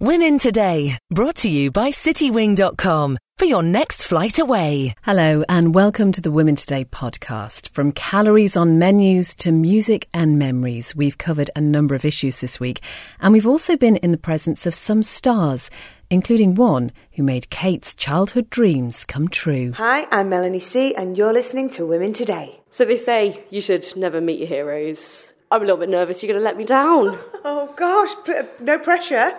Women Today, brought to you by citywing.com for your next flight away. Hello, and welcome to the Women Today podcast. From calories on menus to music and memories, we've covered a number of issues this week, and we've also been in the presence of some stars, including one who made Kate's childhood dreams come true. Hi, I'm Melanie C, and you're listening to Women Today. So they say you should never meet your heroes. I'm a little bit nervous you're going to let me down. Oh gosh, no pressure.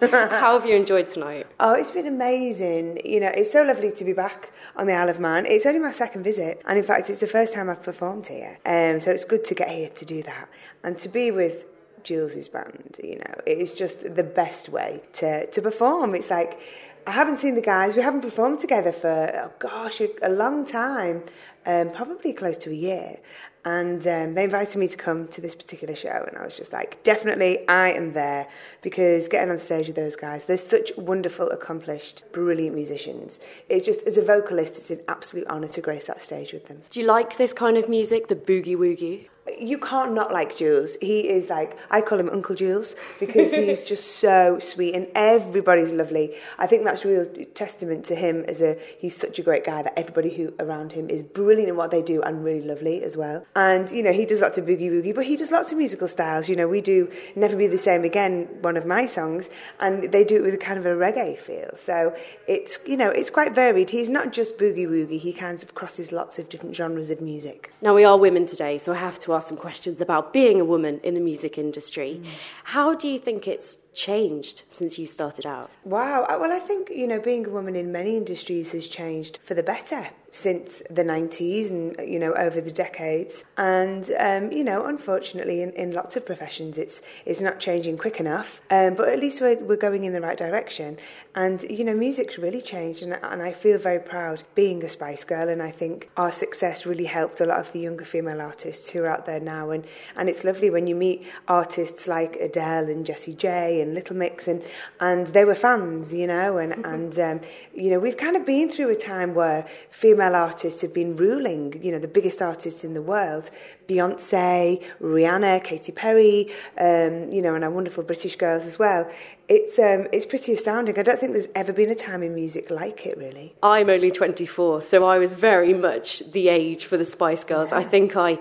How have you enjoyed tonight? Oh, it's been amazing. You know, it's so lovely to be back on the Isle of Man. It's only my second visit, and in fact, it's the first time I've performed here. Um, so it's good to get here to do that and to be with Jules's band. You know, it is just the best way to to perform. It's like I haven't seen the guys. We haven't performed together for oh gosh, a, a long time, um, probably close to a year. And um, they invited me to come to this particular show, and I was just like, definitely, I am there because getting on stage with those guys, they're such wonderful, accomplished, brilliant musicians. It's just, as a vocalist, it's an absolute honour to grace that stage with them. Do you like this kind of music, the boogie woogie? You can't not like Jules. He is like I call him Uncle Jules because he's just so sweet and everybody's lovely. I think that's real testament to him as a he's such a great guy that everybody who around him is brilliant in what they do and really lovely as well. And you know he does lots of boogie woogie, but he does lots of musical styles. You know we do Never Be the Same Again, one of my songs, and they do it with a kind of a reggae feel. So it's you know it's quite varied. He's not just boogie woogie. He kind of crosses lots of different genres of music. Now we are women today, so I have to ask some questions about being a woman in the music industry. Mm. How do you think it's changed since you started out? Wow. Well, I think, you know, being a woman in many industries has changed for the better since the 90s and, you know, over the decades. And, um, you know, unfortunately, in, in lots of professions, it's, it's not changing quick enough. Um, but at least we're, we're going in the right direction. And, you know, music's really changed. And, and I feel very proud being a Spice Girl. And I think our success really helped a lot of the younger female artists who are out there now. And, and it's lovely when you meet artists like Adele and Jessie J and Little Mix, and and they were fans, you know, and mm-hmm. and um, you know we've kind of been through a time where female artists have been ruling, you know, the biggest artists in the world, Beyonce, Rihanna, Katy Perry, um, you know, and our wonderful British girls as well. It's um, it's pretty astounding. I don't think there's ever been a time in music like it, really. I'm only 24, so I was very much the age for the Spice Girls. Yeah. I think I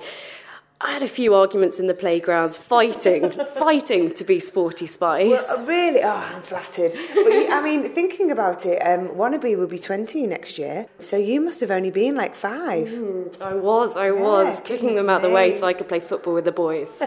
I had a few arguments in the playgrounds, fighting, fighting to be Sporty Spice. Well, uh, really? Oh, I'm flattered. But you, I mean, thinking about it, um, Wannabe will be 20 next year, so you must have only been like five. Mm, I was, I yeah, was, kicking them out the way so I could play football with the boys.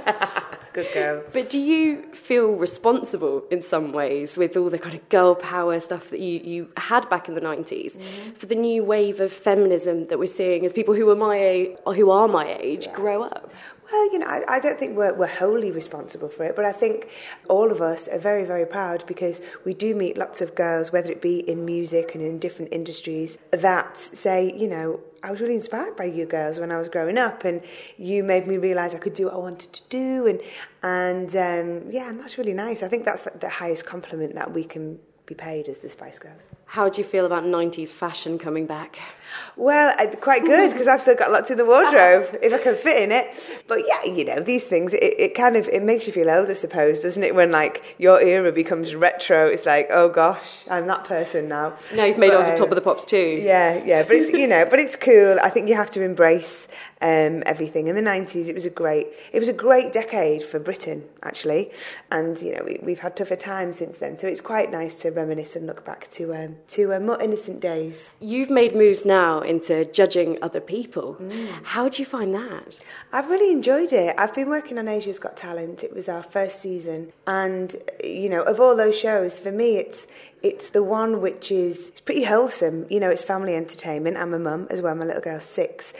Good girl. But do you feel responsible in some ways with all the kind of girl power stuff that you, you had back in the 90s mm-hmm. for the new wave of feminism that we're seeing as people who are my age, or who are my age yeah. grow up? Well, you know, I, I, don't think we're, we're wholly responsible for it, but I think all of us are very, very proud because we do meet lots of girls, whether it be in music and in different industries, that say, you know, I was really inspired by you girls when I was growing up, and you made me realise I could do what I wanted to do, and and um, yeah, and that's really nice. I think that's the highest compliment that we can be paid as the Spice Girls. How do you feel about 90s fashion coming back? Well, quite good because I've still got lots in the wardrobe if I can fit in it. But yeah, you know, these things, it, it kind of, it makes you feel old, I suppose, doesn't it? When like your era becomes retro, it's like, oh gosh, I'm that person now. Now you've made but, it onto Top of the Pops too. Yeah, yeah, but it's, you know, but it's cool. I think you have to embrace um, everything. In the 90s, it was a great, it was a great decade for Britain, actually. And, you know, we, have had tougher times since then. So it's quite nice to reminisce and look back to, um, to uh, more innocent days. You've made moves now into judging other people. Mm. How do you find that? I've really enjoyed it. I've been working on Asia's Got Talent. It was our first season. And, you know, of all those shows, for me, it's, it's the one which is pretty wholesome. You know, it's family entertainment. I'm a mum as well. My little girl's six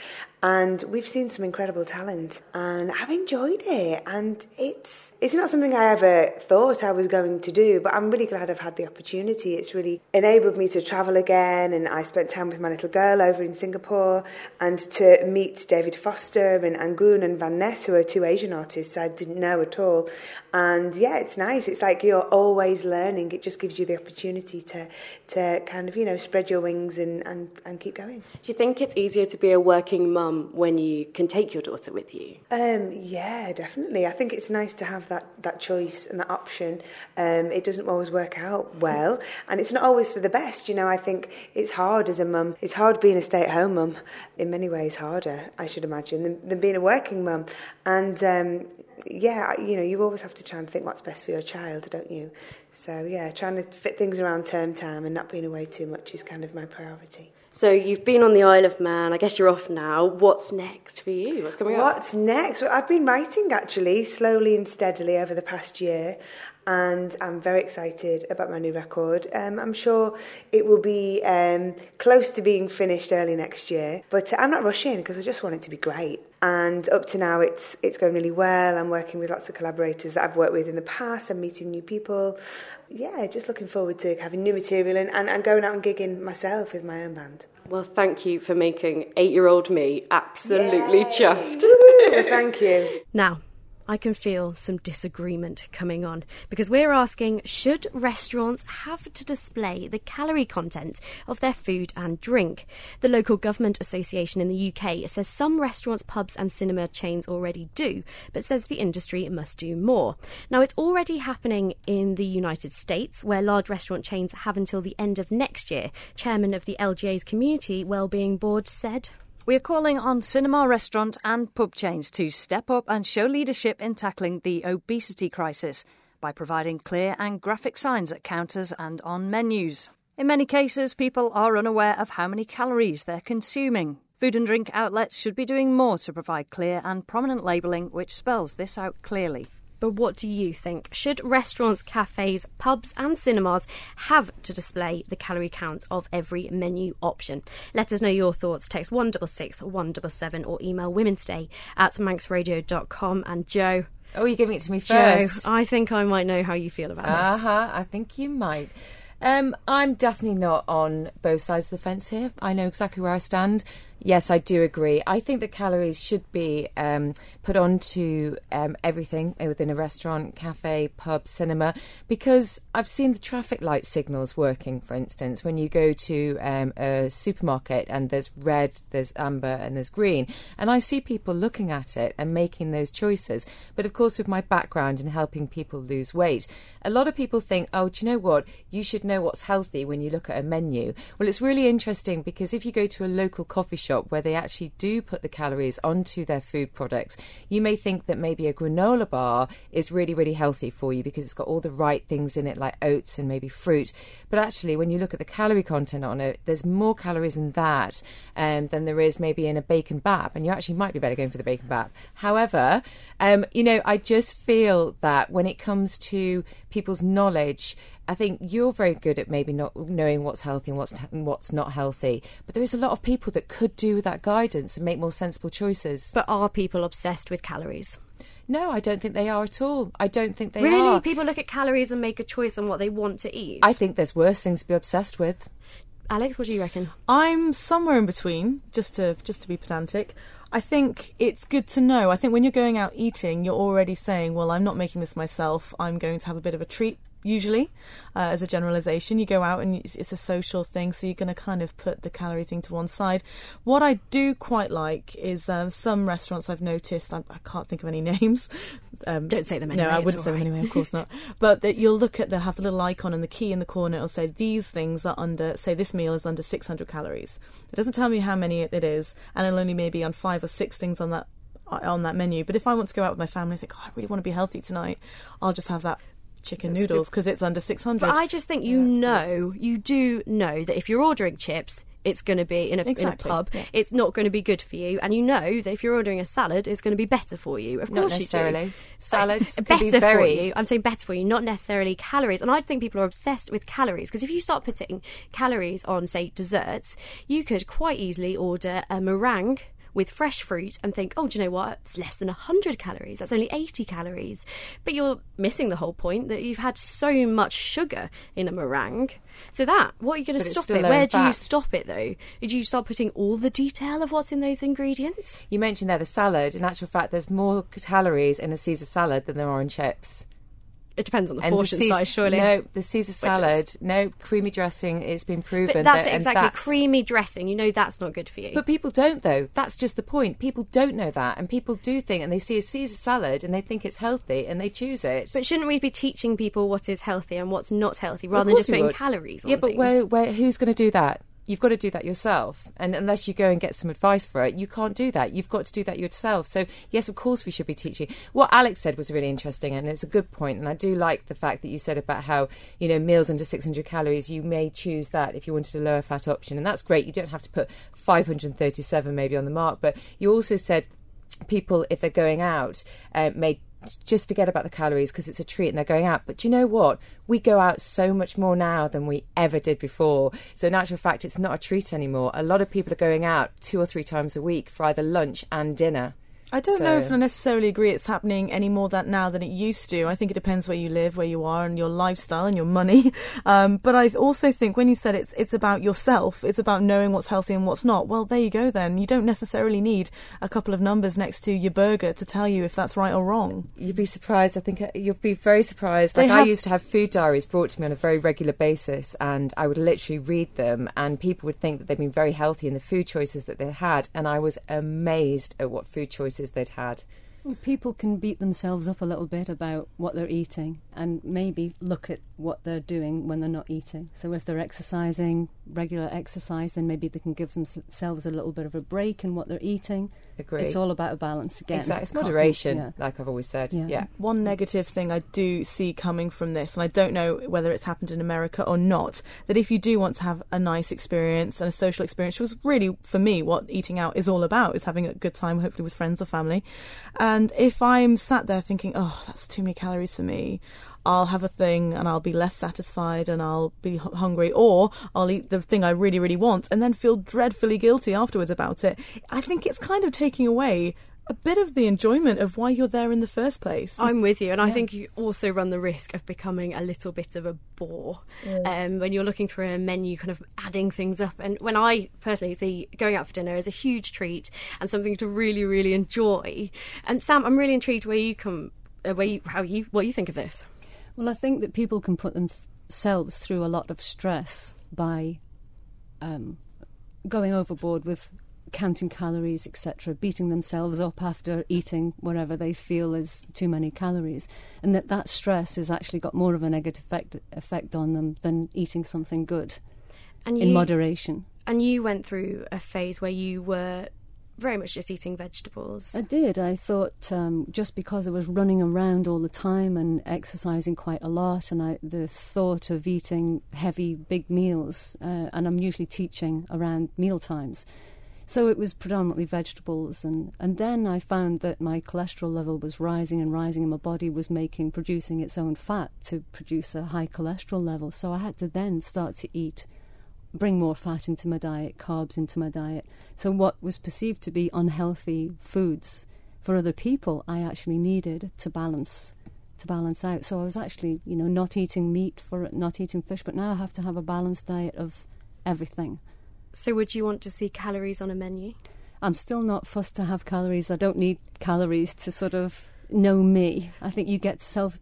and we've seen some incredible talent and I've enjoyed it. And it's it's not something I ever thought I was going to do but I'm really glad I've had the opportunity. It's really enabled me to travel again and I spent time with my little girl over in Singapore and to meet David Foster and Anggun and Vanness who are two Asian artists I didn't know at all. And yeah it's nice. It's like you're always learning. It just gives you the opportunity to to kind of you know spread your wings and and, and keep going. Do you think it's easier to be a working mum mum when you can take your daughter with you? Um, yeah, definitely. I think it's nice to have that, that choice and that option. Um, it doesn't always work out well, and it's not always for the best. You know, I think it's hard as a mum. It's hard being a stay at home mum, in many ways harder, I should imagine, than, than being a working mum. And um, yeah, you know, you always have to try and think what's best for your child, don't you? So yeah, trying to fit things around term time and not being away too much is kind of my priority. So you've been on the Isle of Man. I guess you're off now. What's next for you? What's coming up? What's next? Well, I've been writing actually slowly and steadily over the past year, and I'm very excited about my new record. Um, I'm sure it will be um, close to being finished early next year, but I'm not rushing because I just want it to be great. And up to now, it's it's going really well. I'm working with lots of collaborators that I've worked with in the past. I'm meeting new people. Yeah, just looking forward to having new material and, and, and going out and gigging myself with my own band. Well, thank you for making eight-year-old me absolutely Yay. chuffed. thank you. Now, I can feel some disagreement coming on because we're asking should restaurants have to display the calorie content of their food and drink? The local government association in the UK says some restaurants, pubs, and cinema chains already do, but says the industry must do more. Now, it's already happening in the United States where large restaurant chains have until the end of next year. Chairman of the LGA's Community Wellbeing Board said. We are calling on cinema, restaurant, and pub chains to step up and show leadership in tackling the obesity crisis by providing clear and graphic signs at counters and on menus. In many cases, people are unaware of how many calories they're consuming. Food and drink outlets should be doing more to provide clear and prominent labelling which spells this out clearly. But what do you think? Should restaurants, cafes, pubs, and cinemas have to display the calorie count of every menu option? Let us know your thoughts. Text 166 177 or email womentoday at manxradio.com. And Joe. Oh, you're giving it to me first. Joe, I think I might know how you feel about uh-huh, this. Uh huh. I think you might. Um, I'm definitely not on both sides of the fence here. I know exactly where I stand. Yes, I do agree. I think that calories should be um, put onto um, everything within a restaurant, cafe, pub, cinema, because I've seen the traffic light signals working. For instance, when you go to um, a supermarket and there's red, there's amber, and there's green, and I see people looking at it and making those choices. But of course, with my background in helping people lose weight, a lot of people think, oh, do you know what? You should know what's healthy when you look at a menu. Well, it's really interesting because if you go to a local coffee shop, shop where they actually do put the calories onto their food products, you may think that maybe a granola bar is really, really healthy for you because it's got all the right things in it, like oats and maybe fruit. But actually, when you look at the calorie content on it, there's more calories in that um, than there is maybe in a bacon bap. And you actually might be better going for the bacon bap. However, um, you know, I just feel that when it comes to people's knowledge, I think you're very good at maybe not knowing what's healthy and what's what's not healthy. But there is a lot of people that could do that guidance and make more sensible choices. But are people obsessed with calories? No, I don't think they are at all. I don't think they really? are. Really? People look at calories and make a choice on what they want to eat? I think there's worse things to be obsessed with. Alex, what do you reckon? I'm somewhere in between, just to just to be pedantic. I think it's good to know. I think when you're going out eating, you're already saying, "Well, I'm not making this myself. I'm going to have a bit of a treat usually uh, as a generalization you go out and it's, a social thing so you're going to kind of put the calorie thing to one side what i do quite like is um, some restaurants i've noticed I, I, can't think of any names um, don't say them anyway no i wouldn't say right. them anyway of course not but that you'll look at they'll have the little icon and the key in the corner it'll say these things are under say this meal is under 600 calories it doesn't tell me how many it is and it'll only maybe on five or six things on that on that menu. But if I want to go out with my family, I think, oh, I really want to be healthy tonight. I'll just have that chicken That's noodles because it's under 600. But I just think you yeah, know, good. you do know that if you're ordering chips, it's going to be in a, exactly. in a pub. Yeah. It's not going to be good for you, and you know that if you're ordering a salad, it's going to be better for you. Of not course, necessarily. you do. Salads better be very... for you. I'm saying better for you, not necessarily calories. And I think people are obsessed with calories because if you start putting calories on, say, desserts, you could quite easily order a meringue with fresh fruit and think, oh, do you know what? It's less than 100 calories. That's only 80 calories. But you're missing the whole point that you've had so much sugar in a meringue. So that, what are you going to stop it? Where do you stop it though? Do you start putting all the detail of what's in those ingredients? You mentioned there the salad. In actual fact, there's more calories in a Caesar salad than there are in chips. It depends on the And portion Caesar- size, surely. No, the Caesar salad, no creamy dressing. It's been proven. but that's that, exactly that's- creamy dressing. You know that's not good for you. But people don't, though. That's just the point. People don't know that, and people do think, and they see a Caesar salad, and they think it's healthy, and they choose it. But shouldn't we be teaching people what is healthy and what's not healthy rather than just putting would. calories on Yeah, but where, where, who's going to do that? You've got to do that yourself. And unless you go and get some advice for it, you can't do that. You've got to do that yourself. So, yes, of course, we should be teaching. What Alex said was really interesting, and it's a good point. And I do like the fact that you said about how, you know, meals under 600 calories, you may choose that if you wanted a lower fat option. And that's great. You don't have to put 537 maybe on the mark. But you also said people, if they're going out, uh, may just forget about the calories because it's a treat and they're going out. But you know what? We go out so much more now than we ever did before. So, in actual fact, it's not a treat anymore. A lot of people are going out two or three times a week for either lunch and dinner. I don't know if I necessarily agree it's happening any more that now than it used to. I think it depends where you live, where you are, and your lifestyle and your money. Um, but I also think when you said it's it's about yourself, it's about knowing what's healthy and what's not. Well, there you go. Then you don't necessarily need a couple of numbers next to your burger to tell you if that's right or wrong. You'd be surprised. I think uh, you'll be very surprised. They Like I used to have food diaries brought to me on a very regular basis, and I would literally read them, and people would think that they'd been very healthy in the food choices that they had, and I was amazed at what food choices they'd had. People can beat themselves up a little bit about what they're eating and maybe look at what they're doing when they're not eating. So, if they're exercising, regular exercise, then maybe they can give themselves a little bit of a break in what they're eating. Agree. It's all about a balance again. Exactly. It's moderation, yeah. like I've always said. Yeah. yeah. One negative thing I do see coming from this, and I don't know whether it's happened in America or not, that if you do want to have a nice experience and a social experience, which was really, for me, what eating out is all about, is having a good time, hopefully with friends or family. And if I'm sat there thinking, oh, that's too many calories for me, I'll have a thing and I'll be less satisfied and I'll be hungry, or I'll eat the thing I really, really want and then feel dreadfully guilty afterwards about it. I think it's kind of taking away a bit of the enjoyment of why you're there in the first place. I'm with you, and I think you also run the risk of becoming a little bit of a bore um, when you're looking through a menu, kind of adding things up. And when I personally see going out for dinner as a huge treat and something to really, really enjoy. And Sam, I'm really intrigued where you come, uh, where you, how you, what you think of this. Well, I think that people can put themselves through a lot of stress by um, going overboard with counting calories, etc., beating themselves up after eating whatever they feel is too many calories, and that that stress has actually got more of a negative effect effect on them than eating something good And in moderation. And you went through a phase where you were very much just eating vegetables. I did. I thought um, just because I was running around all the time and exercising quite a lot, and I, the thought of eating heavy, big meals, uh, and I'm usually teaching around meal times. So it was predominantly vegetables, and, and then I found that my cholesterol level was rising and rising, and my body was making, producing its own fat to produce a high cholesterol level. So I had to then start to eat bring more fat into my diet, carbs into my diet. So, what was perceived to be unhealthy foods for other people, I actually needed to balance to balance out. So, I was actually, you know, not eating meat for not eating fish, but now I have to have a balanced diet of everything. So, would you want to see calories on a menu? I'm still not fussed to have calories. I don't need calories to sort of know me. I think you get self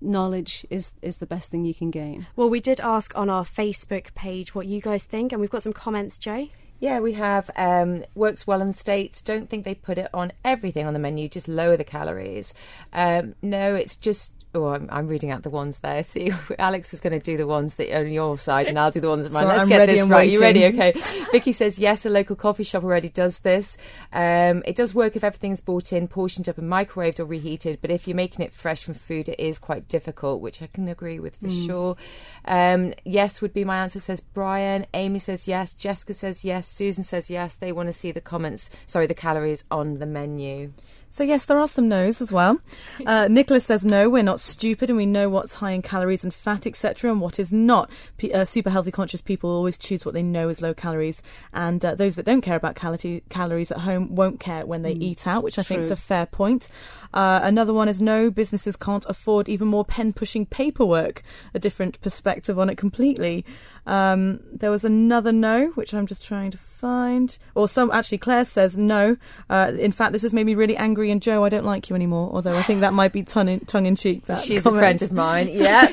knowledge is is the best thing you can gain. Well, we did ask on our Facebook page what you guys think, and we've got some comments, Joe. Yeah, we have um, works well in states. Don't think they put it on everything on the menu. Just lower the calories. Um, no, it's just. Oh, I'm, I'm reading out the ones there. See, Alex is going to do the ones that on your side, and I'll do the ones on mine. So Let's I'm get this right. You ready? Okay. Vicky says yes. A local coffee shop already does this. Um, it does work if everything's bought in, portioned up, and microwaved or reheated. But if you're making it fresh from food, it is quite difficult, which I can agree with for sure. Um, yes would be my answer. Says Brian. Amy says yes. Jessica says yes. Susan says yes. They want to see the comments. Sorry, the calories on the menu. So yes, there are some no's as well. Uh, Nicholas says no, we're not stupid, and we know what's high in calories and fat, etc., and what is not. P- uh, super healthy conscious people always choose what they know is low calories, and uh, those that don't care about calorie- calories at home won't care when they eat out, which I think is a fair point. Uh, another one is no, businesses can't afford even more pen pushing paperwork. A different perspective on it completely. Um, there was another no, which I'm just trying to find. Or some actually, Claire says no. Uh, in fact, this has made me really angry, and Joe, I don't like you anymore. Although I think that might be tongue in, tongue in cheek. That She's comment. a friend of mine. Yeah,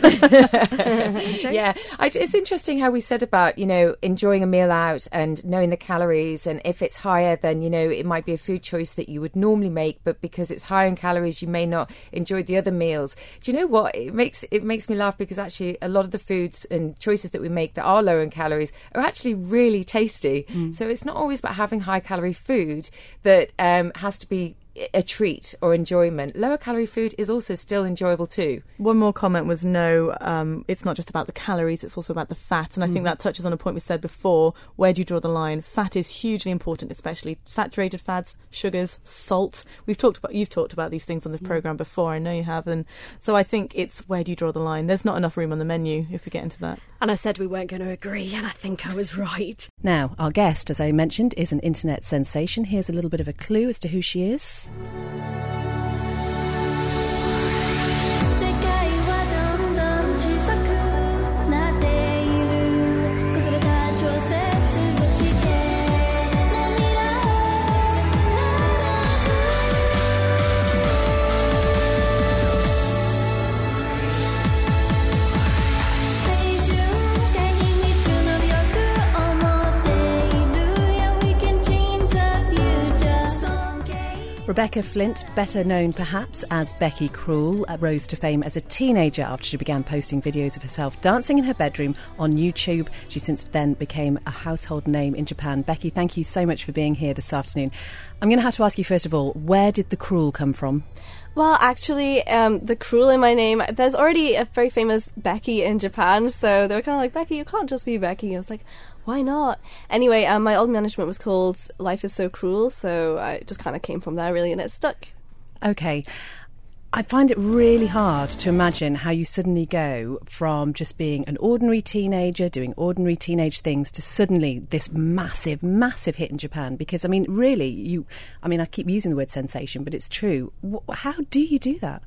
yeah. I, it's interesting how we said about you know enjoying a meal out and knowing the calories, and if it's higher, then you know it might be a food choice that you would normally make, but because it's higher in calories, you may not enjoy the other meals. Do you know what? It makes it makes me laugh because actually a lot of the foods and choices that we make that are lower in calories are actually really tasty. So it's not always about having high calorie food that um, has to be a treat or enjoyment. Lower calorie food is also still enjoyable too. One more comment was no, um, it's not just about the calories, it's also about the fat. And I think that touches on a point we said before. Where do you draw the line? Fat is hugely important, especially saturated fats, sugars, salt. We've talked about, you've talked about these things on the programme before, I know you have. And so I think it's where do you draw the line? There's not enough room on the menu if we get into that. And I said we weren't going to agree, and I think I was right. Now, our guest, as I mentioned, is an internet sensation. Here's a little bit of a clue as to who she is. 世 Rebecca Flint, better known perhaps as Becky Cruel, uh, rose to fame as a teenager after she began posting videos of herself dancing in her bedroom on YouTube. She since then became a household name in Japan. Becky, thank you so much for being here this afternoon. I'm going to have to ask you first of all, where did the Cruel come from? Well, actually, um, the cruel in my name, there's already a very famous Becky in Japan, so they were kind of like, Becky, you can't just be Becky. I was like, why not? Anyway, um, my old management was called Life is So Cruel, so I just kind of came from there, really, and it stuck. Okay. I find it really hard to imagine how you suddenly go from just being an ordinary teenager doing ordinary teenage things to suddenly this massive, massive hit in Japan. Because, I mean, really, you, I mean, I keep using the word sensation, but it's true. How do you do that?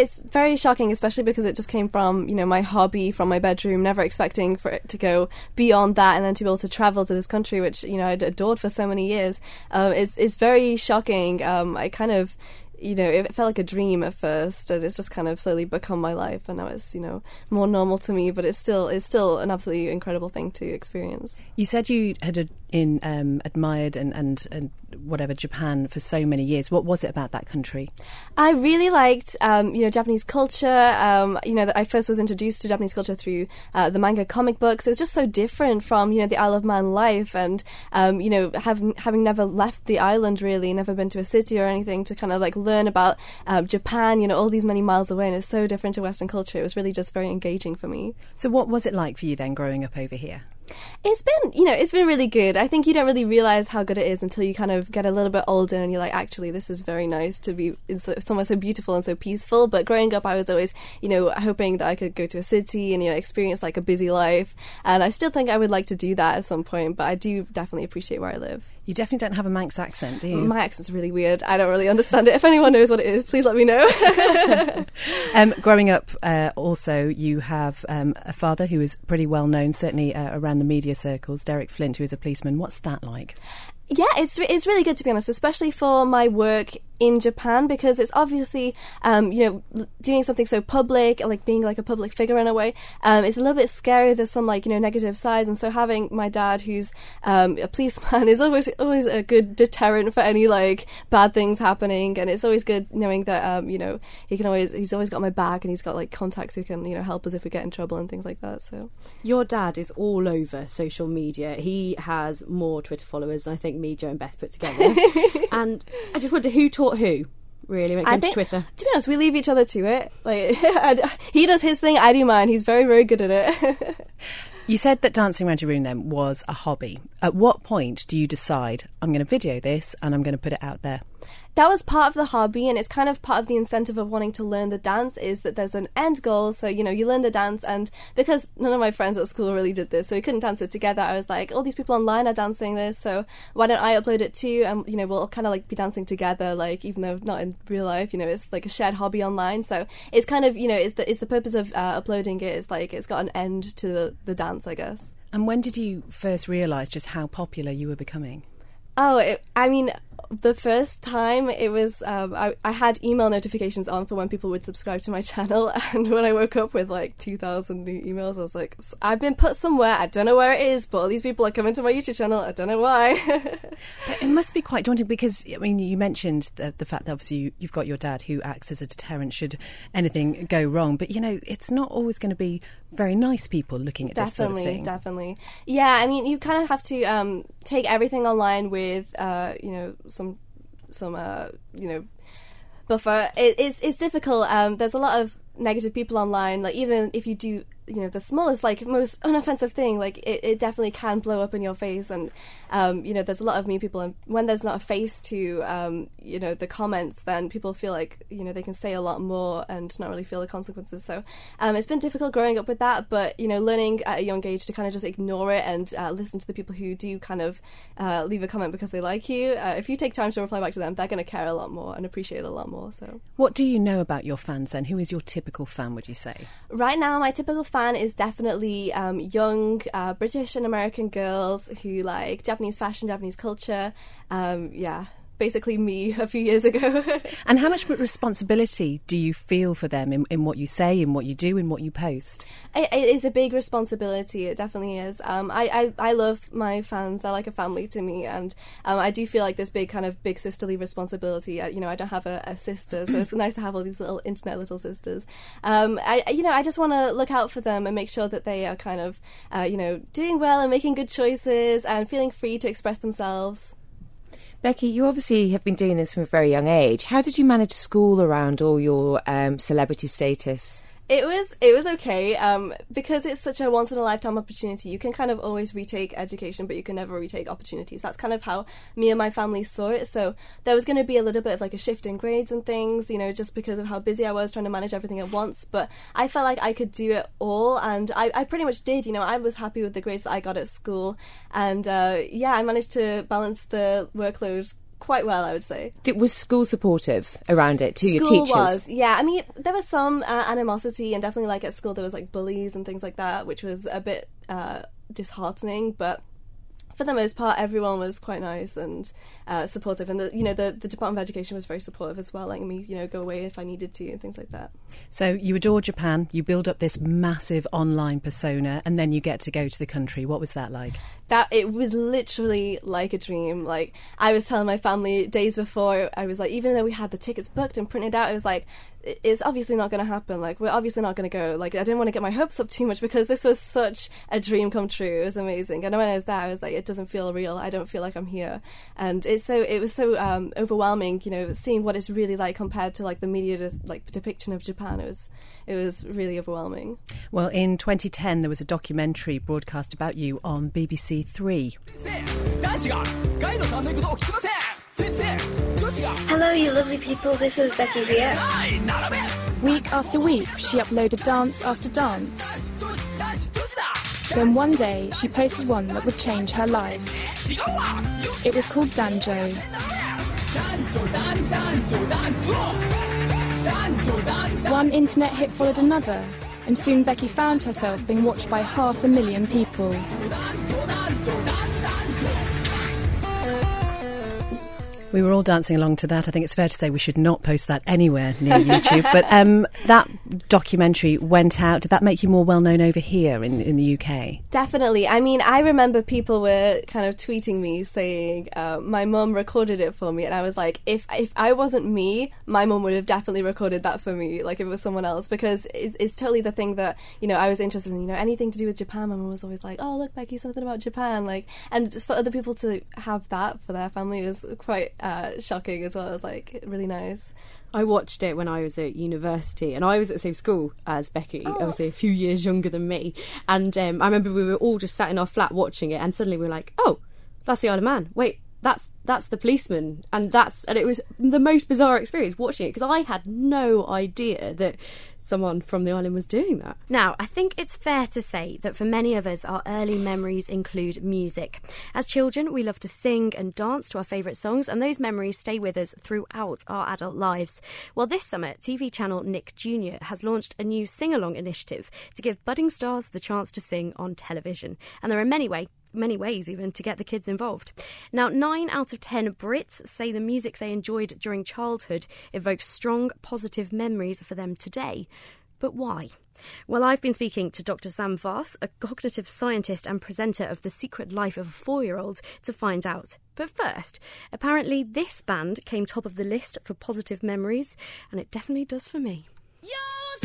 It's very shocking, especially because it just came from, you know, my hobby from my bedroom, never expecting for it to go beyond that and then to be able to travel to this country, which, you know, I'd adored for so many years. Um, it's, it's very shocking. Um, I kind of, you know, it felt like a dream at first, and it's just kind of slowly become my life, and now it's, you know, more normal to me, but it's still, it's still an absolutely incredible thing to experience. You said you had ad- in, um, admired and, and, and whatever Japan for so many years. What was it about that country? I really liked, um, you know, Japanese culture. Um, you know, I first was introduced to Japanese culture through uh, the manga comic books. It was just so different from, you know, the Isle of Man life, and um, you know, having having never left the island really, never been to a city or anything, to kind of like learn about um, Japan. You know, all these many miles away, and it's so different to Western culture. It was really just very engaging for me. So, what was it like for you then growing up over here? It's been, you know, it's been really good. I think you don't really realize how good it is until you kind of get a little bit older and you're like, actually, this is very nice to be in so, somewhere so beautiful and so peaceful. But growing up, I was always, you know, hoping that I could go to a city and, you know, experience like a busy life. And I still think I would like to do that at some point, but I do definitely appreciate where I live. You definitely don't have a Manx accent, do you? My accent's really weird. I don't really understand it. If anyone knows what it is, please let me know. um, growing up, uh, also, you have um, a father who is pretty well known, certainly uh, around the media circles, Derek Flint, who is a policeman. What's that like? Yeah, it's it's really good to be honest, especially for my work in Japan because it's obviously um, you know doing something so public, like being like a public figure in a way. Um, it's a little bit scary. There's some like you know negative sides, and so having my dad, who's um, a policeman, is always always a good deterrent for any like bad things happening. And it's always good knowing that um, you know he can always he's always got my back, and he's got like contacts who can you know help us if we get in trouble and things like that. So Your dad is all over social media. He has more Twitter followers than I think me, Joe, and Beth put together. and I just wonder who taught who, really, when it I comes think- to Twitter. To be honest, we leave each other to it. Like he does his thing, I do mine. He's very, very good at it. You said that dancing around your room then was a hobby. At what point do you decide, I'm going to video this and I'm going to put it out there? That was part of the hobby, and it's kind of part of the incentive of wanting to learn the dance is that there's an end goal. So you know, you learn the dance, and because none of my friends at school really did this, so we couldn't dance it together. I was like, all these people online are dancing this, so why don't I upload it too? And you know, we'll kind of like be dancing together, like even though not in real life. You know, it's like a shared hobby online. So it's kind of you know, it's the it's the purpose of uh, uploading it. It's like it's got an end to the, the dance, I guess. And when did you first realise just how popular you were becoming? Oh, it, I mean, the first time it was, um, I, I had email notifications on for when people would subscribe to my channel, and when I woke up with like 2,000 new emails, I was like, I've been put somewhere, I don't know where it is, but all these people are coming to my YouTube channel, I don't know why. It must be quite daunting because I mean, you mentioned the, the fact that obviously you, you've got your dad who acts as a deterrent should anything go wrong. But you know, it's not always going to be very nice people looking at this sort of definitely, definitely. Yeah, I mean, you kind of have to um, take everything online with, uh, you know, some, some, uh, you know, buffer. It, it's it's difficult. Um, there's a lot of negative people online. Like even if you do, you know, the smallest, like most unoffensive thing, like it, it definitely can blow up in your face. And um, you know, there's a lot of mean people, and when there's not a face to, um, you know, the comments, then people feel like you know they can say a lot more and not really feel the consequences. So um, it's been difficult growing up with that, but you know, learning at a young age to kind of just ignore it and uh, listen to the people who do kind of uh, leave a comment because they like you. Uh, if you take time to reply back to them, they're going to care a lot more and appreciate it a lot more. So. What do you know about your fans then? Who is your typical fan? Would you say? Right now, my typical fan is definitely um, young uh, British and American girls who like Japanese fashion, Japanese culture. Um, yeah, basically me a few years ago. And how much responsibility do you feel for them in, in what you say, in what you do, in what you post? it, it is a big responsibility. It definitely is. Um, I, I I love my fans. They're like a family to me, and um, I do feel like this big kind of big sisterly responsibility. Uh, you know, I don't have a, a sister, so it's nice to have all these little internet little sisters. Um, I I- you know I just want to look out for them and make sure that they are kind of uh, you know doing well and making good choices and feeling free to express themselves. Becky, you obviously have been doing this from a very young age. How did you manage school around all your um, celebrity status? It was it was okay um, because it's such a once in a lifetime opportunity. You can kind of always retake education, but you can never retake opportunities. That's kind of how me and my family saw it. So there was going to be a little bit of like a shift in grades and things, you know, just because of how busy I was trying to manage everything at once. But I felt like I could do it all, and I, I pretty much did. You know, I was happy with the grades that I got at school, and uh, yeah, I managed to balance the workload quite well, I would say. Did, was school supportive around it to your teachers? was, yeah. I mean, there was some uh, animosity, and definitely like at school there was like bullies and things like that, which was a bit uh, disheartening. But for the most part, everyone was quite nice and uh, supportive, and the you know the the Department of Education was very supportive as well, letting me you know go away if I needed to and things like that. So you adore Japan, you build up this massive online persona, and then you get to go to the country. What was that like? that it was literally like a dream. Like I was telling my family days before, I was like, even though we had the tickets booked and printed out, it was like, "I- it's obviously not going to happen. Like we're obviously not going to go. Like I didn't want to get my hopes up too much because this was such a dream come true. It was amazing. And when I was there, I was like, it doesn't feel real. I don't feel like I'm here. And it's so it was so um, overwhelming. You know, seeing what it's really like compared to like the media de- like depiction of Japan. It was it was really overwhelming. Well, in 2010, there was a documentary broadcast about you on BBC Three. Hello, you lovely people. This is Becky here. Week after week, she uploaded dance after dance. Then one day, she posted one that would change her life. It was called Danjo. One internet hit followed another, and soon Becky found herself being watched by half a million people. We were all dancing along to that. I think it's fair to say we should not post that anywhere near YouTube. but um, that documentary went out. Did that make you more well known over here in, in the UK? Definitely. I mean, I remember people were kind of tweeting me saying uh, my mum recorded it for me, and I was like, if if I wasn't me, my mum would have definitely recorded that for me, like if it was someone else, because it, it's totally the thing that you know I was interested in. You know, anything to do with Japan, my mum was always like, oh look, Becky, something about Japan, like, and just for other people to have that for their family was quite uh, shocking as well. It was like really nice. I watched it when I was at university, and I was at the same school as Becky, Oh. obviously a few years younger than me. And um, I remember we were all just sat in our flat watching it, and suddenly we were like, "Oh, that's the Isle of Man." Wait, that's that's the policeman, and that's and it was the most bizarre experience watching it because I had no idea that someone from the island was doing that. Now, I think it's fair to say that for many of us, our early memories include music. As children, we love to sing and dance to our favourite songs, and those memories stay with us throughout our adult lives. Well, this summer, TV channel Nick Jr. has launched a new sing along initiative to give budding stars the chance to sing on television. And there are many ways many ways even to get the kids involved. Now, nine out of ten Brits say the music they enjoyed during childhood evokes strong, positive memories for them today. But why? Well, I've been speaking to Dr. Sam Wass, a cognitive scientist and presenter of The Secret Life of a Four Year Old, to find out. But first, apparently this band came top of the list for positive memories, and it definitely does for me. A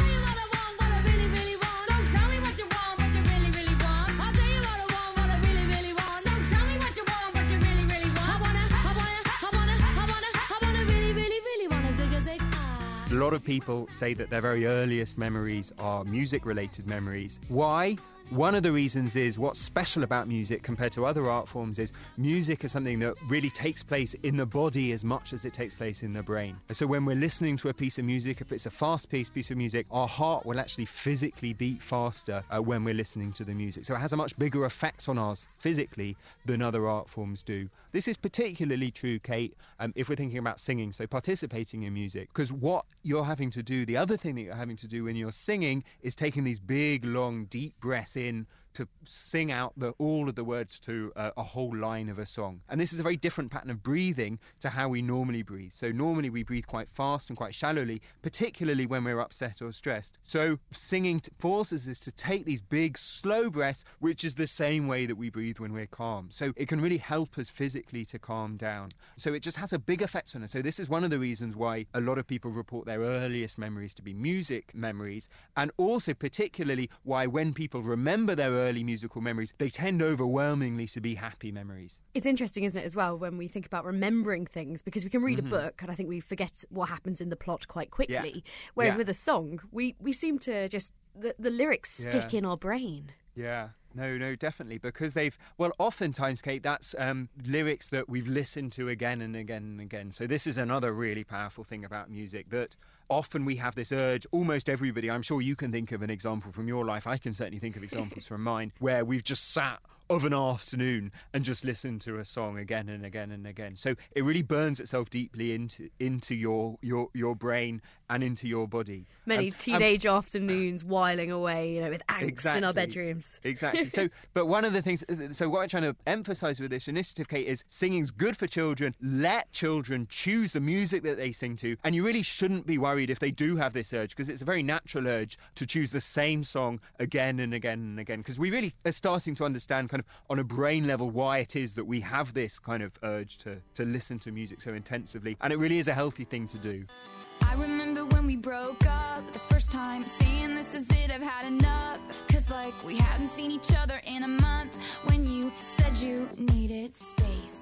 lot of people say that their very earliest memories are music related memories. Why? One of the reasons is what's special about music compared to other art forms is music is something that really takes place in the body as much as it takes place in the brain. So when we're listening to a piece of music, if it's a fast paced piece of music, our heart will actually physically beat faster uh, when we're listening to the music. So it has a much bigger effect on us physically than other art forms do. This is particularly true, Kate, um, if we're thinking about singing, so participating in music. Because what you're having to do, the other thing that you're having to do when you're singing is taking these big, long, deep breaths in to sing out the, all of the words to uh, a whole line of a song. And this is a very different pattern of breathing to how we normally breathe. So normally we breathe quite fast and quite shallowly, particularly when we're upset or stressed. So singing t- forces us to take these big, slow breaths, which is the same way that we breathe when we're calm. So it can really help us physically to calm down. So it just has a big effect on us. So this is one of the reasons why a lot of people report their earliest memories to be music memories, and also particularly why when people remember their early musical memories, they tend overwhelmingly to be happy memories. It's interesting, isn't it, as well, when we think about remembering things, because we can read Mhm. a book and I think we forget what happens in the plot quite quickly. Yeah. Whereas Yeah. with a song, we, we seem to just, the, the lyrics stick Yeah. in our brain. Yeah. No, no, definitely. Because they've, well, oftentimes, Kate, that's um, lyrics that we've listened to again and again and again. So, this is another really powerful thing about music that often we have this urge, almost everybody, I'm sure you can think of an example from your life. I can certainly think of examples from mine, where we've just sat of an afternoon and just listen to a song again and again and again. So it really burns itself deeply into into your your your brain and into your body. Many Um, um, teenage afternoons whiling away, you know, with angst in our bedrooms. Exactly. So, but one of the things, so what I'm trying to emphasize with this initiative, Kate, is singing's good for children. Let children choose the music that they sing to. And you really shouldn't be worried if they do have this urge, because it's a very natural urge to choose the same song again and again and again. Because we really are starting to understand, kind of on a brain level, why it is that we have this kind of urge to, to listen to music so intensively. And it really is a healthy thing to do. I remember when we broke up the first time, saying this is it, I've had enough. Cause like we hadn't seen each other in a month when you said you needed space.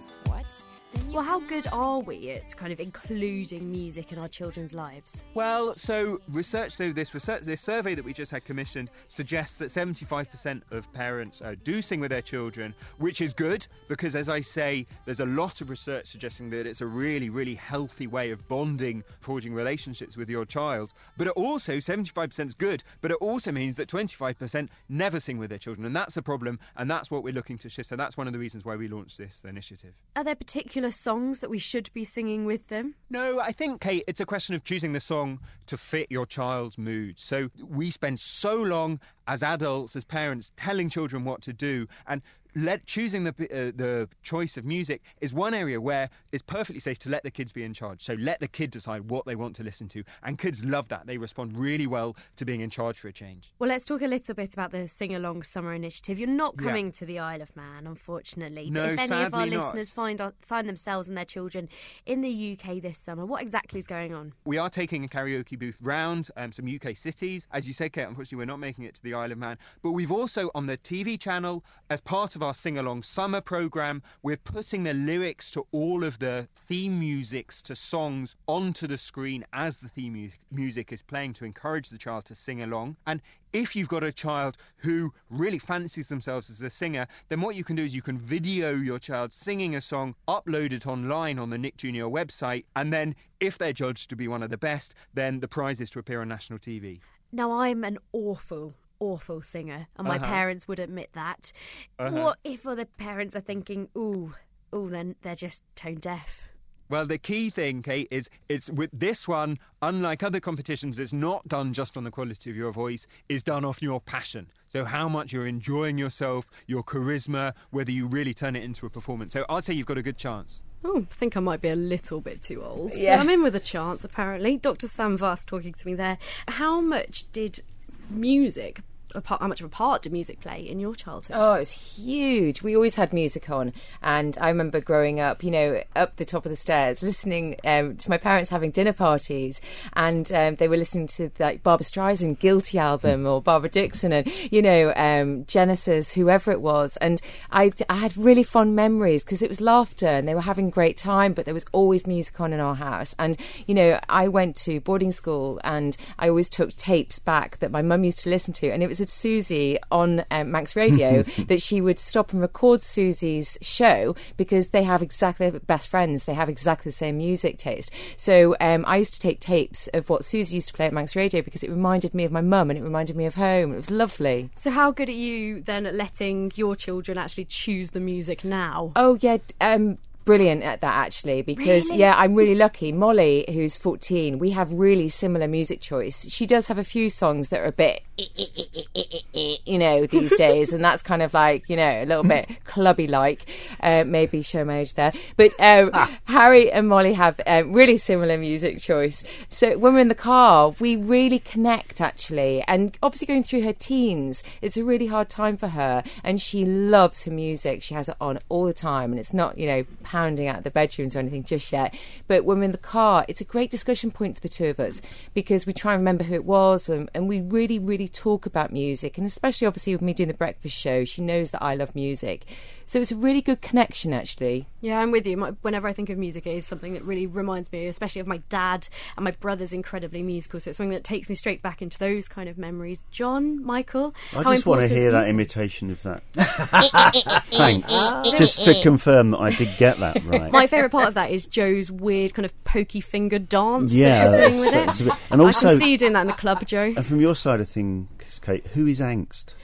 Well, how good are we at kind of including music in our children's lives? Well, so research, so this research, this survey that we just had commissioned suggests that 75% of parents uh, do sing with their children, which is good because, as I say, there's a lot of research suggesting that it's a really, really healthy way of bonding, forging relationships with your child. But it also, 75% is good, but it also means that 25% never sing with their children, and that's a problem, and that's what we're looking to shift. So that's one of the reasons why we launched this initiative. Are there particular songs that we should be singing with them? No, I think, Kate, it's a question of choosing the song to fit your child's mood. So we spend so long as adults, as parents, telling children what to do, and let choosing the uh, the choice of music is one area where it's perfectly safe to let the kids be in charge. So let the kid decide what they want to listen to, and kids love that. They respond really well to being in charge for a change. Well, let's talk a little bit about the Sing Along Summer Initiative. You're not Yeah. coming to the Isle of Man, unfortunately. No, but if any of our not. listeners find find themselves and their children in the UK this summer, what exactly is going on? We are taking a karaoke booth round um, some UK cities. As you said, Kate, unfortunately, we're not making it to the Isle of Man. But we've also, on the TV channel, as part of our Sing Along Summer programme, we're putting the lyrics to all of the theme musics to songs onto the screen as the theme mu- music is playing to encourage the child to sing along. And if you've got a child who really fancies themselves as a singer, then what you can do is you can video your child singing a song, upload it online on the Nick Jr. website, and then if they're judged to be one of the best, then the prize is to appear on national TV. now I'm an awful, awful singer, and my Uh-huh. parents would admit that. Uh-huh. What if other parents are thinking, ooh, ooh, then they're just tone deaf? Well, the key thing, Kate, is it's with this one, unlike other competitions, it's not done just on the quality of your voice, it's done off your passion. So, how much you're enjoying yourself, your charisma, whether you really turn it into a performance. So, I'd say you've got a good chance. Oh, I think I might be a little bit too old. Yeah. But I'm in with a chance, apparently. Dr. Sam Wass talking to me there. How much did music, part, how much of a part did music play in your childhood? Oh, it was huge. We always had music on, and I remember growing up, you know, up the top of the stairs, listening um, to my parents having dinner parties, and um, they were listening to like Barbra Streisand "Guilty" album or Barbara Dickson, and you know, um, Genesis, whoever it was, and I, I had really fond memories because it was laughter, and they were having great time, but there was always music on in our house, and you know, I went to boarding school, and I always took tapes back that my mum used to listen to, and it was of Susie on um, Manx Radio that she would stop and record Susie's show because they have exactly best friends. They have exactly the same music taste. So um, I used to take tapes of what Susie used to play at Manx Radio because it reminded me of my mum and it reminded me of home. It was lovely. So, how good are you then at letting your children actually choose the music now? Oh yeah, um, brilliant at that actually because Really? yeah, I'm really lucky. Molly, who's 14, we have really similar music choice. She does have a few songs that are a bit, eh, eh, eh, you know, these days, and that's kind of like you know a little bit clubby like. Uh, maybe show my age there, but um, ah. Harry and Molly have uh, really similar music choice. So when we're in the car, we really connect actually, and obviously going through her teens, it's a really hard time for her, and she loves her music. She has it on all the time, and it's not you know pounding out the bedrooms or anything just yet. But when we're in the car, it's a great discussion point for the two of us because we try and remember who it was, and, and we really, really talk about music, and especially obviously with me doing the breakfast show, she knows that I love music. So it's a really good connection, actually. Yeah, I'm with you. My, whenever I think of music, it is something that really reminds me, especially of my dad and my brother's incredibly musical. So it's something that takes me straight back into those kind of memories. John, Michael, I just want to hear that imitation of that. Thanks. just to confirm that I did get that right. My favourite part of that is Joe's weird kind of pokey finger dance Yeah, that she's doing with that's- that's it. bit- and I also- can see you doing that in the club, uh, Joe. And from your side of things, Kate, who is angst?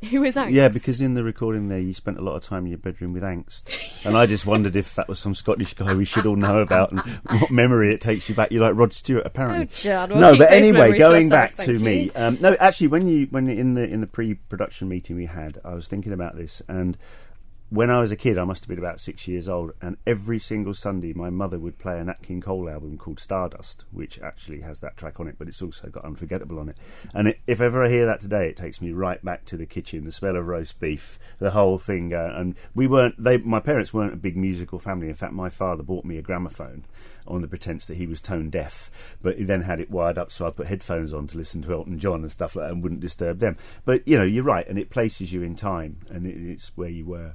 Who is that? Yeah, because in the recording there, you spent a lot of time in your bedroom with angst, and I just wondered if that was some Scottish guy we should all know about and what memory it takes you back. You're like Rod Stewart, apparently. Oh, John, we'll no, but anyway, going back to thank me. Um, no, actually, when you when in the in the pre-production meeting we had, I was thinking about this, and when I was a kid, I must have been about six years old, and every single Sunday, my mother would play a Nat King Cole album called Stardust, which actually has that track on it, but it's also got Unforgettable on it. And it, if ever I hear that today, it takes me right back to the kitchen, the smell of roast beef, the whole thing. Uh, and we weren't, they, my parents weren't a big musical family. In fact, my father bought me a gramophone on the pretense that he was tone deaf, but he then had it wired up so I put headphones on to listen to Elton John and stuff like that and wouldn't disturb them. But you know, you're right, and it places you in time, and it, it's where you were.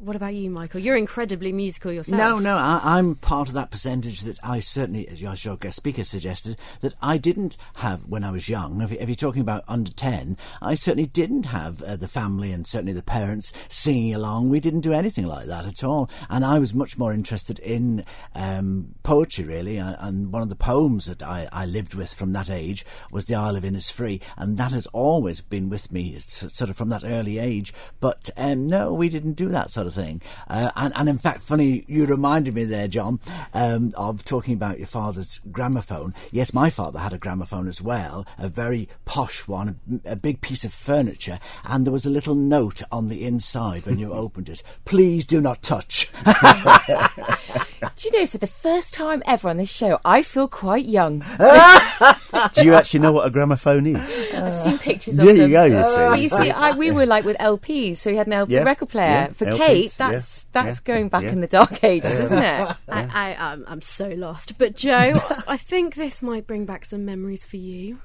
What about you, Michael? You're incredibly musical yourself. No, no, I, I'm part of that percentage that I certainly, as your- guest speaker suggested, that I didn't have when I was young. If, if you're talking about under 10, I certainly didn't have uh, the family and certainly the parents singing along. We didn't do anything like that at all. And I was much more interested in um, poetry, really. Uh, and one of the poems that I, I lived with from that age was The Isle of Innisfree. And that has always been with me, sort of from that early age. But um, no, we didn't do that sort of thing. Uh, and, and in fact, funny, you reminded me there, John, um, of talking about your father's gramophone. Yes, my father had a gramophone as well, a very posh one, a, a big piece of furniture, and there was a little note on the inside when you opened it. Please do not touch. Do you know, for the first time ever on this show, I feel quite young. Do you actually know what a gramophone is? I've seen uh, pictures of There you go, you see. But you see, I, we were like with LPs, so we had an LP Yeah, record player. yeah, For LPs, Kate, that's yeah, that's yeah, going back yeah. in the dark ages, isn't it? I, I, I'm, I'm so lost. But Joe, I think this might bring back some memories for you.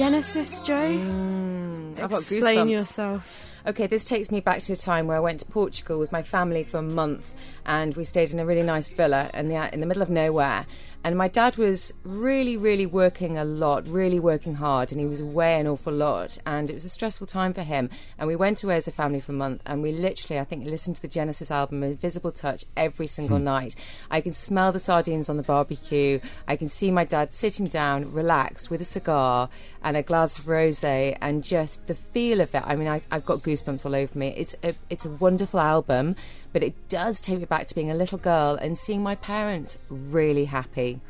Genesis, Joe. Mm, I've got Explain yourself. Okay, this takes me back to a time where I went to Portugal with my family for a month, and we stayed in a really nice villa in the in the middle of nowhere. And my dad was really, really working a lot, really working hard, and he was away an awful lot. And it was a stressful time for him. And we went away as a family for a month, and we literally, I think, listened to the Genesis album, Invisible Touch, every single Hmm. night. I can smell the sardines on the barbecue. I can see my dad sitting down, relaxed, with a cigar and a glass of rosé, and just the feel of it. I mean, I, I've got goosebumps all over me. It's a, it's a wonderful album, but it does take me back to being a little girl and seeing my parents really happy.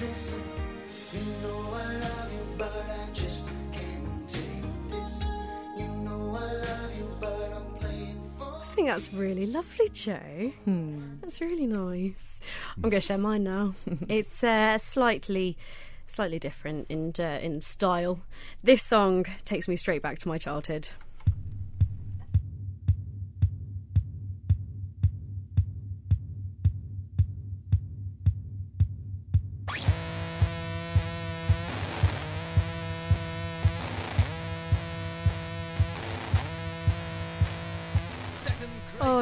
Listen, you know I love you, but I just can't take this. You know I love you, but I'm playing for. I think that's really lovely, Joe. That's really nice. I'm going to share mine now. it's uh, slightly, slightly different in uh, in style. This song takes me straight back to my childhood.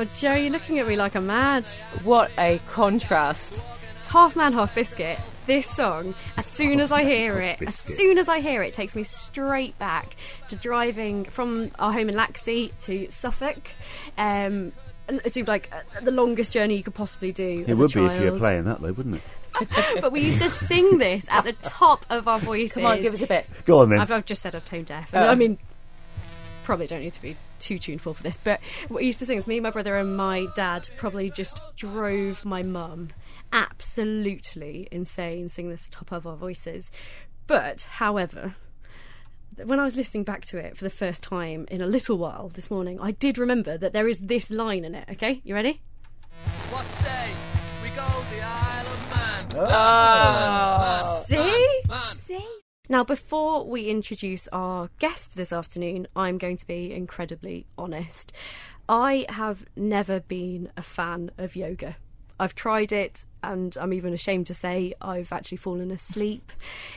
Oh, Joe, you're looking at me like I'm mad. What a contrast. It's half man, half biscuit. This song, as soon as I hear it, as soon as I hear it, takes me straight back to driving from our home in Laxey to Suffolk. Um, it seemed like uh, the longest journey you could possibly do. It as would a be if you were playing that, though, wouldn't it? but we used to sing this at the top of our voices. Come on, give us a bit. Go on then. I've, I've just said I'm tone deaf. Oh. I mean, probably don't need to be too tuneful for this, but what we used to sing is me, my brother, and my dad probably just drove my mum absolutely insane singing this top of our voices. But, however, when I was listening back to it for the first time in a little while this morning, I did remember that there is this line in it. Okay, you ready? What say we go the Isle of Man? Oh. See? Man. See? Now, before we introduce our guest this afternoon, I'm going to be incredibly honest. I have never been a fan of yoga. I've tried it, and I'm even ashamed to say I've actually fallen asleep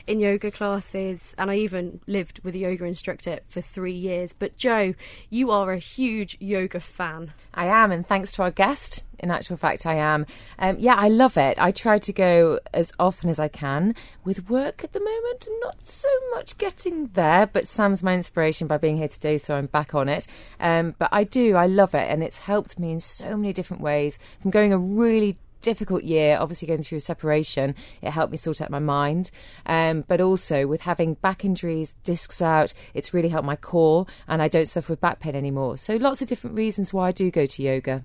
in yoga classes, and I even lived with a yoga instructor for three years. But, Joe, you are a huge yoga fan. I am, and thanks to our guest, in actual fact, I am. Um, yeah, I love it. I try to go as often as I can. With work at the moment, I'm not so much getting there, but Sam's my inspiration by being here today, so I'm back on it. Um, but I do, I love it, and it's helped me in so many different ways. From going a really difficult year, obviously going through a separation, it helped me sort out my mind. Um, but also with having back injuries, discs out, it's really helped my core, and I don't suffer with back pain anymore. So lots of different reasons why I do go to yoga.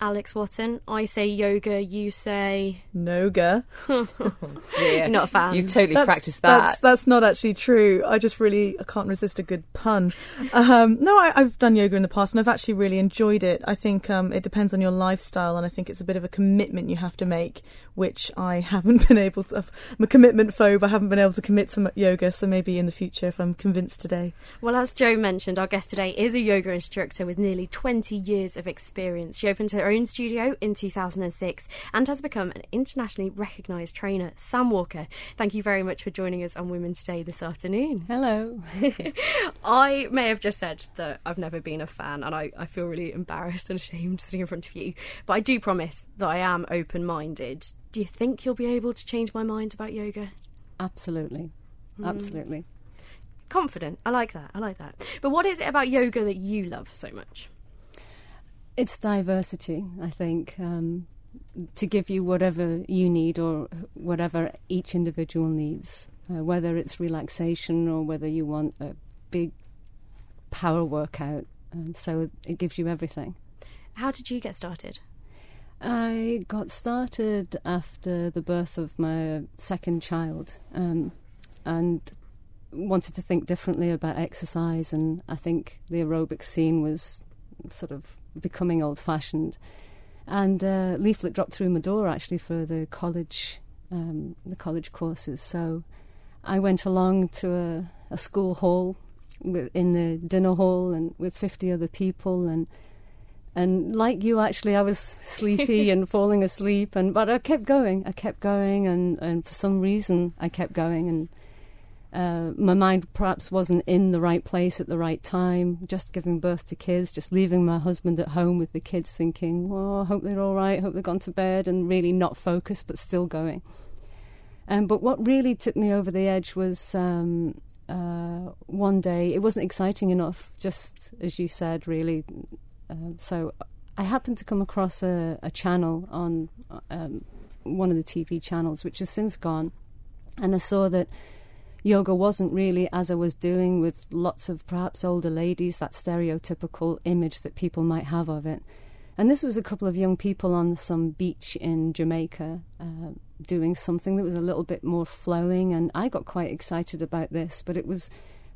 Alex Watson, I say yoga, you say. Noga. dear. Not a fan. You totally That's- practiced that. That's, that's not actually true. I just really I can't resist a good pun. Um, no, I, I've done yoga in the past and I've actually really enjoyed it. I think um, it depends on your lifestyle and I think it's a bit of a commitment you have to make, which I haven't been able to. I'm a commitment phobe. I haven't been able to commit to yoga, so maybe in the future if I'm convinced today. Well, as Joe mentioned, our guest today is a yoga instructor with nearly 20 years of experience. She opened her own studio in 2006 and has become an internationally recognised trainer. Sam Walker, thank you very much for joining us on Women Today this afternoon. Hello. I may have just said that I've never been a fan and I, I feel really embarrassed and ashamed sitting in front of you, but I do promise that I am open minded. Do you think you'll be able to change my mind about yoga? Absolutely. Mm. Absolutely. Confident. I like that. I like that. But what is it about yoga that you love so much? It's diversity, I think, um, to give you whatever you need or whatever each individual needs, uh, whether it's relaxation or whether you want a big power workout. Um, so it gives you everything. How did you get started? I got started after the birth of my second child um, and wanted to think differently about exercise. And I think the aerobic scene was sort of becoming old fashioned. And a leaflet dropped through my door actually for the college, um, the college courses. So I went along to a, a school hall in the dinner hall and with 50 other people and and like you actually i was sleepy and falling asleep and but i kept going i kept going and and for some reason i kept going and uh, my mind perhaps wasn't in the right place at the right time, just giving birth to kids, just leaving my husband at home with the kids, thinking, well, I hope they're all right, hope they've gone to bed, and really not focused, but still going. Um, but what really took me over the edge was um, uh, one day, it wasn't exciting enough, just as you said, really. Uh, so I happened to come across a, a channel on um, one of the TV channels, which has since gone, and I saw that yoga wasn't really as I was doing with lots of perhaps older ladies, that stereotypical image that people might have of it. And this was a couple of young people on some beach in Jamaica uh, doing something that was a little bit more flowing, and I got quite excited about this, but it was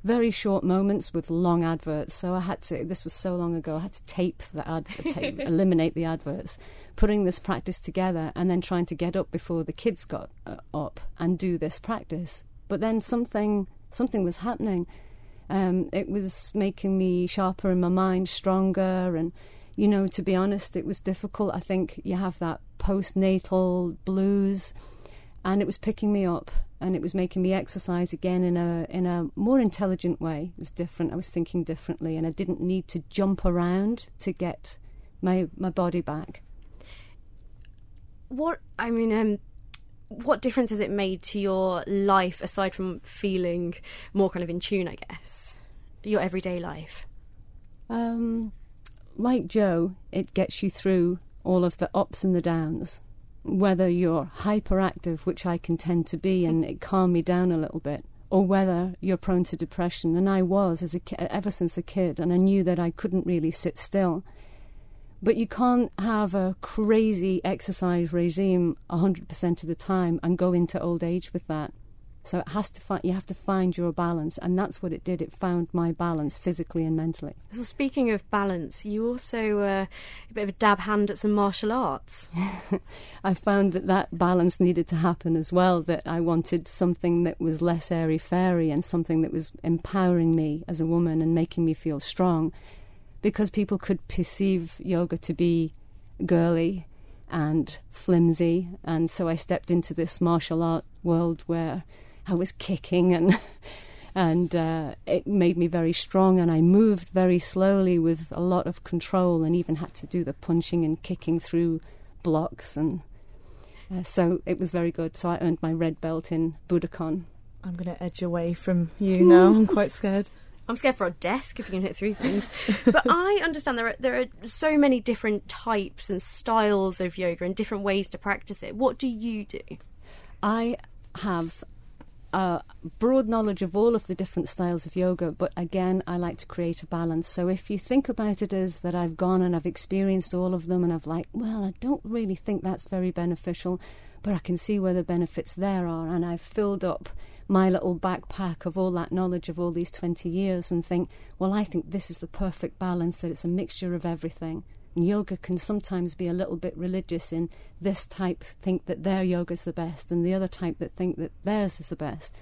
very short moments with long adverts. So I had to, this was so long ago, I had to tape the advert, tape, eliminate the adverts, putting this practice together, and then trying to get up before the kids got uh, up and do this practice but then something something was happening. Um, it was making me sharper in my mind, stronger, and you know, to be honest, it was difficult. I think you have that postnatal blues, and it was picking me up, and it was making me exercise again in a in a more intelligent way. It was different. I was thinking differently, and I didn't need to jump around to get my my body back. What I mean, um, what difference has it made to your life aside from feeling more kind of in tune, I guess? Your everyday life? Um, like Joe, it gets you through all of the ups and the downs. Whether you're hyperactive, which I can tend to be, and it calmed me down a little bit, or whether you're prone to depression, and I was as a, ever since a kid, and I knew that I couldn't really sit still. But you can't have a crazy exercise regime 100% of the time and go into old age with that. So it has to find you have to find your balance, and that's what it did. It found my balance physically and mentally. So speaking of balance, you also uh, a bit of a dab hand at some martial arts. I found that that balance needed to happen as well. That I wanted something that was less airy fairy and something that was empowering me as a woman and making me feel strong because people could perceive yoga to be girly and flimsy. And so I stepped into this martial art world where I was kicking and. and uh, it made me very strong and i moved very slowly with a lot of control and even had to do the punching and kicking through blocks and uh, so it was very good so i earned my red belt in Budokon i'm going to edge away from you now i'm quite scared I'm scared for a desk if you can hit through things. but I understand there are there are so many different types and styles of yoga and different ways to practice it. What do you do? I have a broad knowledge of all of the different styles of yoga, but again, I like to create a balance. So if you think about it as that I've gone and I've experienced all of them and I've like, well, I don't really think that's very beneficial, but I can see where the benefits there are, and I've filled up my little backpack of all that knowledge of all these 20 years and think, well, I think this is the perfect balance, that it's a mixture of everything. And yoga can sometimes be a little bit religious in this type think that their yoga is the best and the other type that think that theirs is the best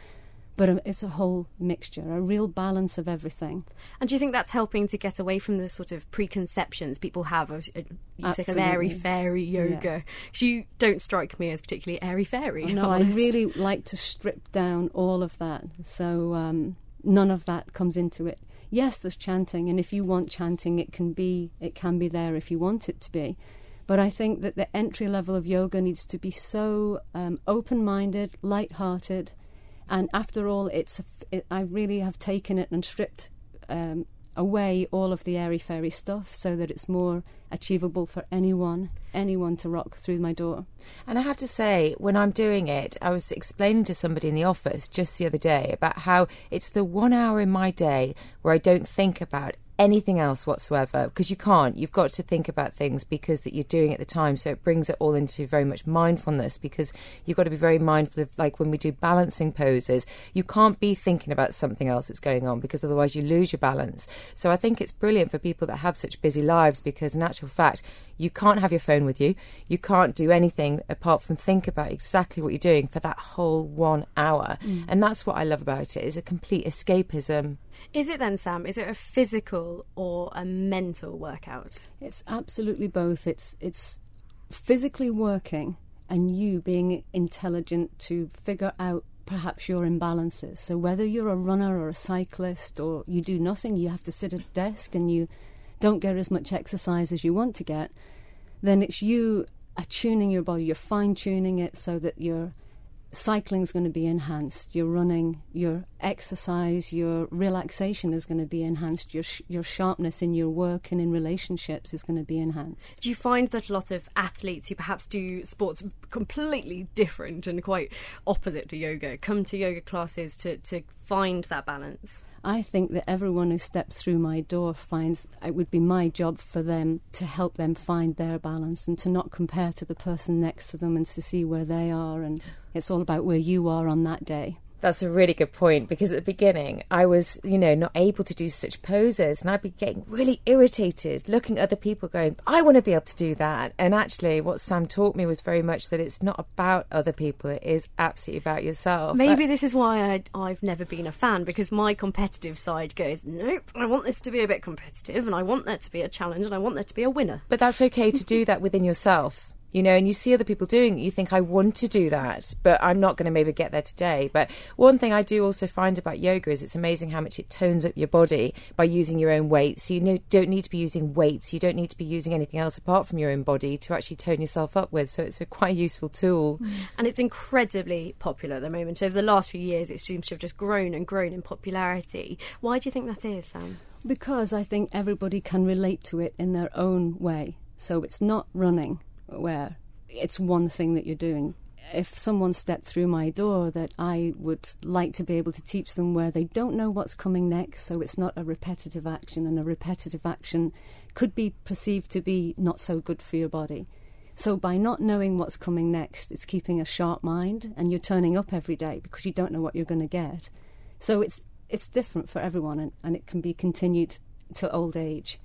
but um, it's a whole mixture, a real balance of everything. And do you think that's helping to get away from the sort of preconceptions people have of uh, you say of airy fairy yoga? Because yeah. you don't strike me as particularly airy fairy. No, I really like to strip down all of that, so um, none of that comes into it. Yes, there's chanting, and if you want chanting, it can be it can be there if you want it to be. But I think that the entry level of yoga needs to be so um, open-minded, light-hearted and after all, it's it, I really have taken it and stripped um, away all of the airy fairy stuff so that it's more achievable for anyone, anyone to rock through my door. And I have to say, when I'm doing it, I was explaining to somebody in the office just the other day about how it's the one hour in my day where I don't think about anything else whatsoever because you can't. You've got to think about things because that you're doing at the time. So it brings it all into very much mindfulness because you've got to be very mindful of like when we do balancing poses you can't be thinking about something else that's going on because otherwise you lose your balance. So i think it's brilliant for people that have such busy lives because in actual fact you can't have your phone with you you can't do anything apart from think about exactly what you're doing for that whole one hour mm. and that's what i love about it is a complete escapism is it then, Sam? Is it a physical or a mental workout? It's absolutely both. It's it's physically working and you being intelligent to figure out perhaps your imbalances. So whether you're a runner or a cyclist or you do nothing, you have to sit at a desk and you don't get as much exercise as you want to get, then it's you attuning your body, you're fine tuning it so that your cycling is going to be enhanced, your running, your exercise, your relaxation is going to be enhanced, your sh- your sharpness in your work and in relationships is going to be enhanced. Do you find that a lot of athletes who perhaps do sports completely different and quite opposite to yoga come to yoga classes to, to find that balance? I think that everyone who steps through my door finds it would be my job for them to help them find their balance and to not compare to the person next to them and to see where they are. And it's all about where you are on that day. That's a really good point because at the beginning I was, you know, not able to do such poses and I'd be getting really irritated looking at other people going, I want to be able to do that. And actually, what Sam taught me was very much that it's not about other people, it is absolutely about yourself. Maybe But- this is why I, I've never been a fan because my competitive side goes, nope, I want this to be a bit competitive and I want there to be a challenge and I want there to be a winner. But that's okay to do that within yourself. You know, and you see other people doing it, you think, I want to do that, but I'm not going to maybe get there today. But one thing I do also find about yoga is it's amazing how much it tones up your body by using your own weight. So you know, don't need to be using weights, you don't need to be using anything else apart from your own body to actually tone yourself up with. So it's a quite useful tool. Mm. And it's incredibly popular at the moment. Over the last few years, it seems to have just grown and grown in popularity. Why do you think that is, Sam? Because I think everybody can relate to it in their own way. So it's not running where it's one thing that you're doing. If someone stepped through my door, that I would like to be able to teach them where they don't know what's coming next, so it's not a repetitive action, and a repetitive action could be perceived to be not so good for your body. So by not knowing what's coming next, it's keeping a sharp mind, and you're turning up every day because you don't know what you're going to get. So it's it's different for everyone, and, and it can be continued to old age.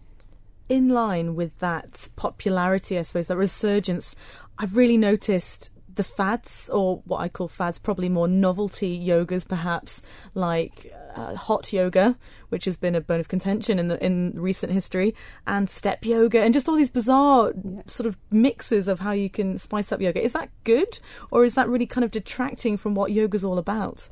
In line with that popularity, I suppose, that resurgence, I've really noticed the fads, or what I call fads, probably more novelty yogas, perhaps like uh, hot yoga, which has been a bone of contention in the in recent history, and step yoga, and just all these bizarre sort of mixes of how you can spice up yoga. Is that good, or is that really kind of detracting from what yoga's all about?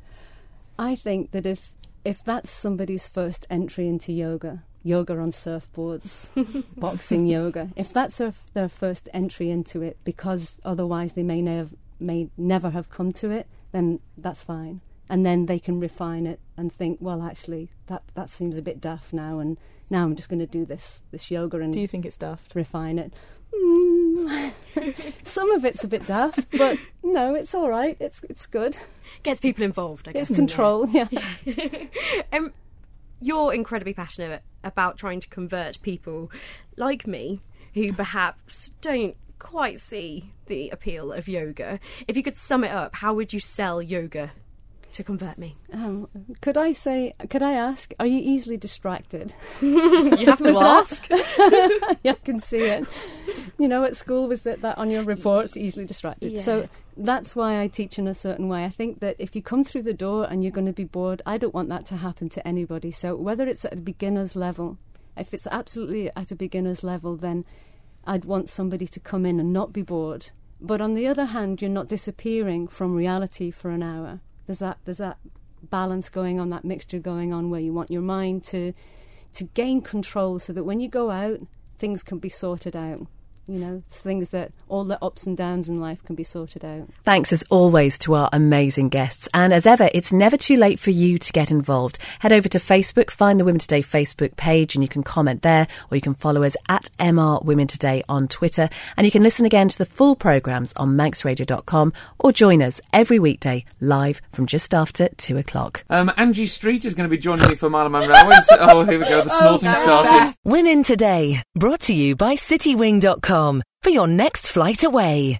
I think that if if that's somebody's first entry into yoga, yoga on surfboards, boxing yoga, if that's their, their first entry into it, because otherwise they may never may never have come to it, then that's fine. And then they can refine it and think, well, actually, that that seems a bit daft now, and now I'm just going to do this this yoga and. Do you think it's daft? Refine it. Mm. Some of it's a bit daft, but no, it's all right. It's it's good. Gets people involved. I guess. It's control. Yeah. um, you're incredibly passionate about trying to convert people like me who perhaps don't quite see the appeal of yoga. If you could sum it up, how would you sell yoga to convert me? Um, could I say? Could I ask? Are you easily distracted? You have to ask. yeah, I can see it. You know, at school was that that on your reports easily distracted. Yeah. So that's why I teach in a certain way. I think that if you come through the door and you're going to be bored, I don't want that to happen to anybody. So whether it's at a beginner's level, if it's absolutely at a beginner's level, then I'd want somebody to come in and not be bored. But on the other hand, you're not disappearing from reality for an hour. There's that there's that balance going on, that mixture going on where you want your mind to to gain control so that when you go out, things can be sorted out. You know, things that all the ups and downs in life can be sorted out. Thanks as always to our amazing guests. And as ever, it's never too late for you to get involved. Head over to Facebook, find the Women Today Facebook page, and you can comment there, or you can follow us at MR Women Today on Twitter. And you can listen again to the full programmes on manxradio.com or join us every weekday live from just after two o'clock. Um, Angie Street is going to be joining me for Isle of Man Railways. oh, here we go. The snorting started. Women Today, brought to you by citywing.com for your next flight away.